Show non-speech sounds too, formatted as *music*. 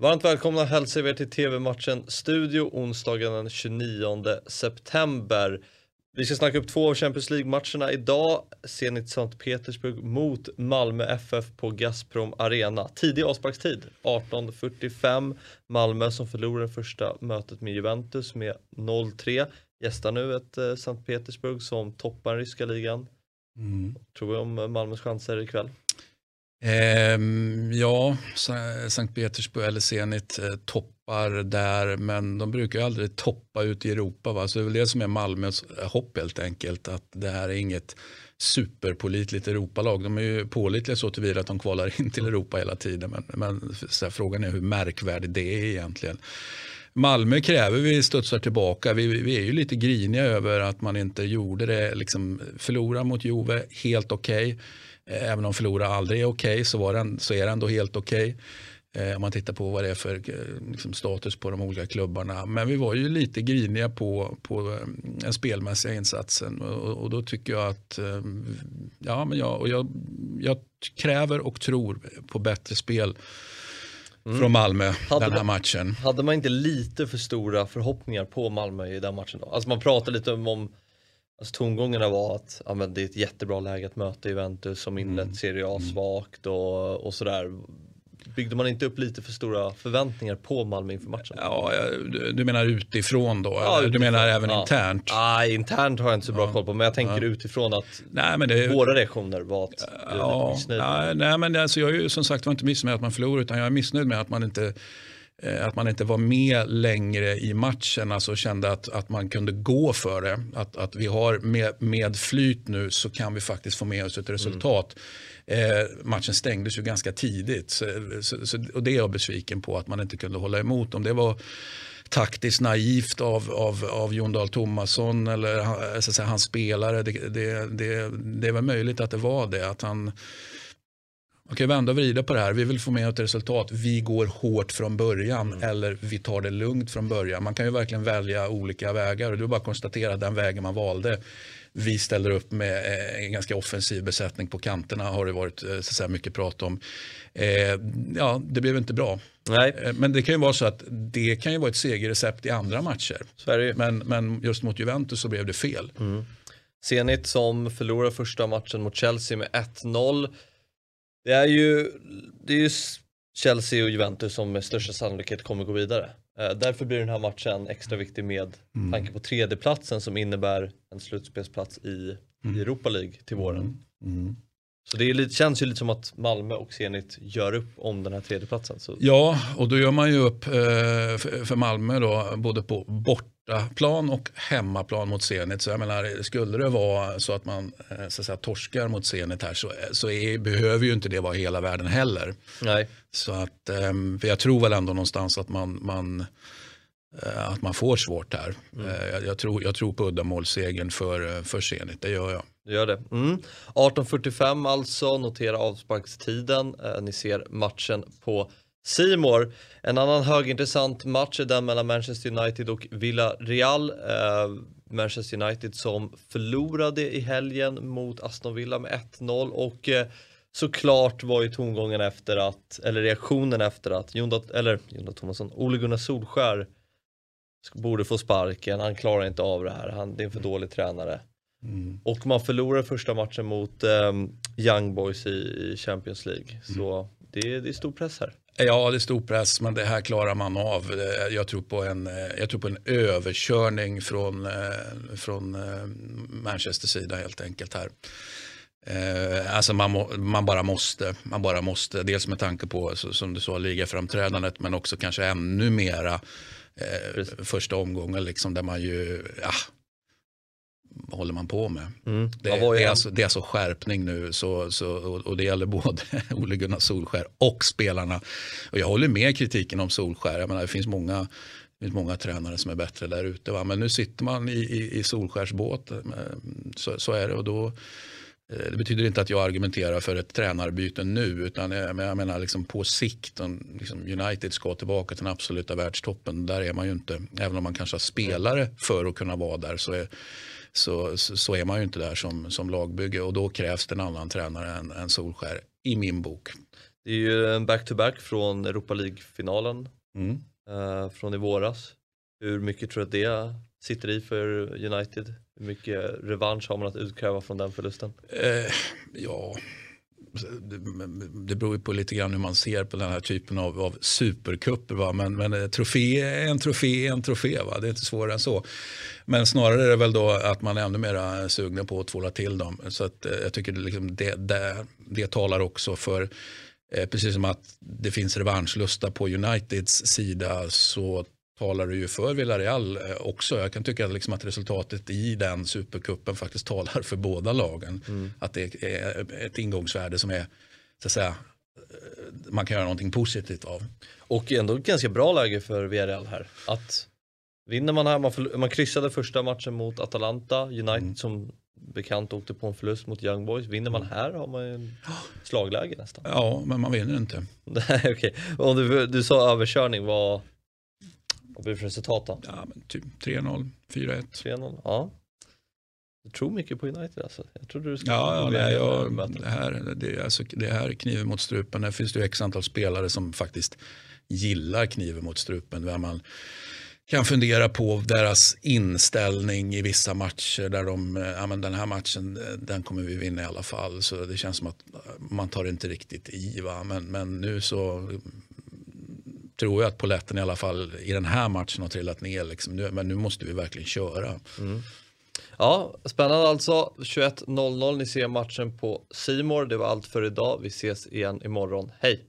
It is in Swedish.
Varmt välkomna hälsar vi er till TV-matchen Studio onsdagen den 29 september. Vi ska snacka upp två av Champions League-matcherna idag. Zenit Sankt Petersburg mot Malmö FF på Gazprom Arena. Tidig avsparkstid, 18.45. Malmö som förlorade det första mötet med Juventus med 0-3. Gästar nu ett eh, Sankt Petersburg som toppar den ryska ligan. Mm. Tror vi om Malmös chanser ikväll? Eh, ja, Sankt Petersburg eller Zenit eh, toppar där men de brukar aldrig toppa ut i Europa. Va? Så det är väl det som är Malmös hopp helt enkelt. Att det här är inget superpolitligt Europalag. De är ju pålitliga så tillvida att de kvalar in till Europa hela tiden. Men, men frågan är hur märkvärdigt det är egentligen. Malmö kräver vi studsar tillbaka. Vi, vi, är ju lite griniga över att man inte gjorde det. Liksom, förlora mot Juve, helt okej. Okay. Även om förlora aldrig är okej okay, så, så är det ändå helt okej. Okay. Om man tittar på vad det är för eh, liksom, status på de olika klubbarna. Men vi var ju lite griniga på, på den spelmässiga insatsen. Och, och, då tycker jag att ja, men jag, och jag, jag kräver och tror på bättre spel mm. från Malmö hade den här matchen. hade man inte lite för stora förhoppningar på Malmö i den matchen då? Alltså man pratar lite om, om Alltså tongångarna var att ja, det är ett jättebra läge att möta Juventus som inlett mm. Serie A mm. svagt och, och sådär. Byggde man inte upp lite för stora förväntningar på Malmö inför matchen? Ja, du menar utifrån då? Ja, utifrån. Du menar även ja. internt? Nej, internt har jag inte så bra ja. koll på, men jag tänker utifrån att nej, men det... våra reaktioner var att ja, missnöjd. Nej, nej, men alltså, jag är ju som sagt var inte missnöjd med att man förlorar, utan jag är missnöjd med att man inte Eh, att man inte var med längre i matchen, alltså kände att, att man kunde gå för det. Att, att vi har med, med flyt nu så kan vi faktiskt få med oss ett resultat. Mm. Eh, matchen stängdes ju ganska tidigt så, så, så, och det är jag besviken på att man inte kunde hålla emot. Om det var taktiskt naivt av, av, av Jon Dahl Tomasson eller så säga, hans spelare. Det, det, det, det är väl möjligt att det var det. Att han man kan vända och vrida på det här. Vi vill få med ett resultat. Vi går hårt från början mm. eller vi tar det lugnt från början. Man kan ju verkligen välja olika vägar och är bara konstatera den vägen man valde vi ställer upp med eh, en ganska offensiv besättning på kanterna har det varit eh, så att mycket prat om. Eh, ja, det blev inte bra. Nej. Men det kan ju vara så att det kan ju vara ett segerrecept i andra matcher. Men, men just mot Juventus så blev det fel. Mm. Zenit som förlorar första matchen mot Chelsea med 1-0. Det är ju, det är ju Chelsea och Juventus som med största sannolikhet kommer gå vidare. Eh, därför blir den här matchen extra viktig med mm. tanke på tredjeplatsen som innebär en slutspelsplats i, mm. Europa League till våren. Mm. mm. Så det lite, känns ju lite som att Malmö och Zenit gör upp om den här tredjeplatsen. Så. Ja, och då gör man ju upp eh, för, för Malmö då, både på bort bortaplan och hemmaplan mot Zenit. Så jag menar, skulle det vara så att man eh, så att säga, torskar mot Zenit här så, så är, behöver ju inte det vara hela världen heller. Nej. Så att, ehm, för jag tror väl ändå någonstans att man, man eh, att man får svårt här. Mm. Eh, jag, jag, tror, jag tror på uddamålssegern för, för Zenit, det gör jag. Gör det. Mm. 18.45 alltså, notera avsparkstiden. Ni ser matchen på Simor. En annan högintressant match är den mellan Manchester United och Villarreal. Eh, Manchester United som förlorade i helgen mot Aston Villa med 1-0 och eh, såklart var ju tongången efter att, eller reaktionen efter att Jondat, eller Jondat Thomasson, Ole Gunnar Solskär borde få sparken, han klarar inte av det här, han, det är en för dålig tränare. Mm. Och man förlorar första matchen mot eh, Young Boys i, i Champions League. Så mm. det, det är stor press här. Ja, det är stor press, men det här klarar man av. Jag tror på en, jag tror på en överkörning från, eh, från eh, Manchester sida helt enkelt här. Eh, alltså man, man, bara måste, man bara måste. Dels med tanke på, som du sa, ligaframträdandet men också kanske ännu mera eh, första omgången liksom där man ju, ja, vad håller man på med? Mm. Det, det, är alltså, det är alltså skärpning nu så, så, och, och det gäller både *laughs* Ole Gunnar Solskär och spelarna. Och jag håller med kritiken om Solskär. Jag menar, det finns många det finns många tränare som är bättre där ute. Men nu sitter man i, i, i Solskärs båt. Eh, så, så är det. Och då, det betyder inte att jag argumenterar för ett tränarbyte nu. Utan jag, menar liksom på sikt. Om liksom United ska tillbaka till den absoluta världstoppen. Där är man ju inte. Även om man kanske har spelare för att kunna vara där. Så är, så, så, är man ju inte där som, som lagbygge och då krävs det en annan tränare än, än Solskär i min bok. Det är ju en back-to-back från Europa League-finalen Mm. eh, från i våras. Hur mycket tror du att det sitter i för United? Hur mycket revansch har man att utkräva från den förlusten? Eh, ja, det, det beror ju på lite grann hur man ser på den här typen av, av supercuper. Va? Men, men eh, trofé är en trofé är en trofé. Va? Det är inte svårare än så. Men snarare är det väl då att man är ännu mer sugna på att tvåla till dem. Så att, eh, jag tycker det, liksom det, det, det talar också för Eh, precis som att det finns revanschlusta på Uniteds sida så talar det ju för Villarreal eh, också. Jag kan tycka liksom att resultatet i den supercupen faktiskt talar för båda lagen. Mm. Att det är ett ingångsvärde som är så att säga eh, man kan göra någonting positivt av. Och ändå ett ganska bra läge för Villarreal här. Att vinner man här, man, man kryssade första matchen mot Atalanta, United mm. som bekant åkte på en förlust mot Young Boys. Vinner man mm. här har man ju *gasps* slagläge nästan. Ja, men man vinner inte. *laughs* Nej, okej. Om du, du sa överkörning, vad, vad blir det för resultat då? Ja, men typ 3-0, 4-1. 3-0, ja. Du tror mycket på United alltså? Jag trodde du skulle Ja, ja nej, jag, det, här, det, alltså, det här kniven mot strupen. Där finns det ju x antal spelare som faktiskt gillar kniven mot strupen. Där man kan fundera på deras inställning i vissa matcher där de, ja men den här matchen den kommer vi vinna i alla fall. Så det känns som att man tar inte riktigt i. Va? Men, men nu så tror jag att poletten i alla fall i den här matchen har trillat ner. Liksom. Nu, men nu måste vi verkligen köra. Mm. Ja, spännande alltså. 21.00, ni ser matchen på Simor. Det var allt för idag. Vi ses igen imorgon. Hej!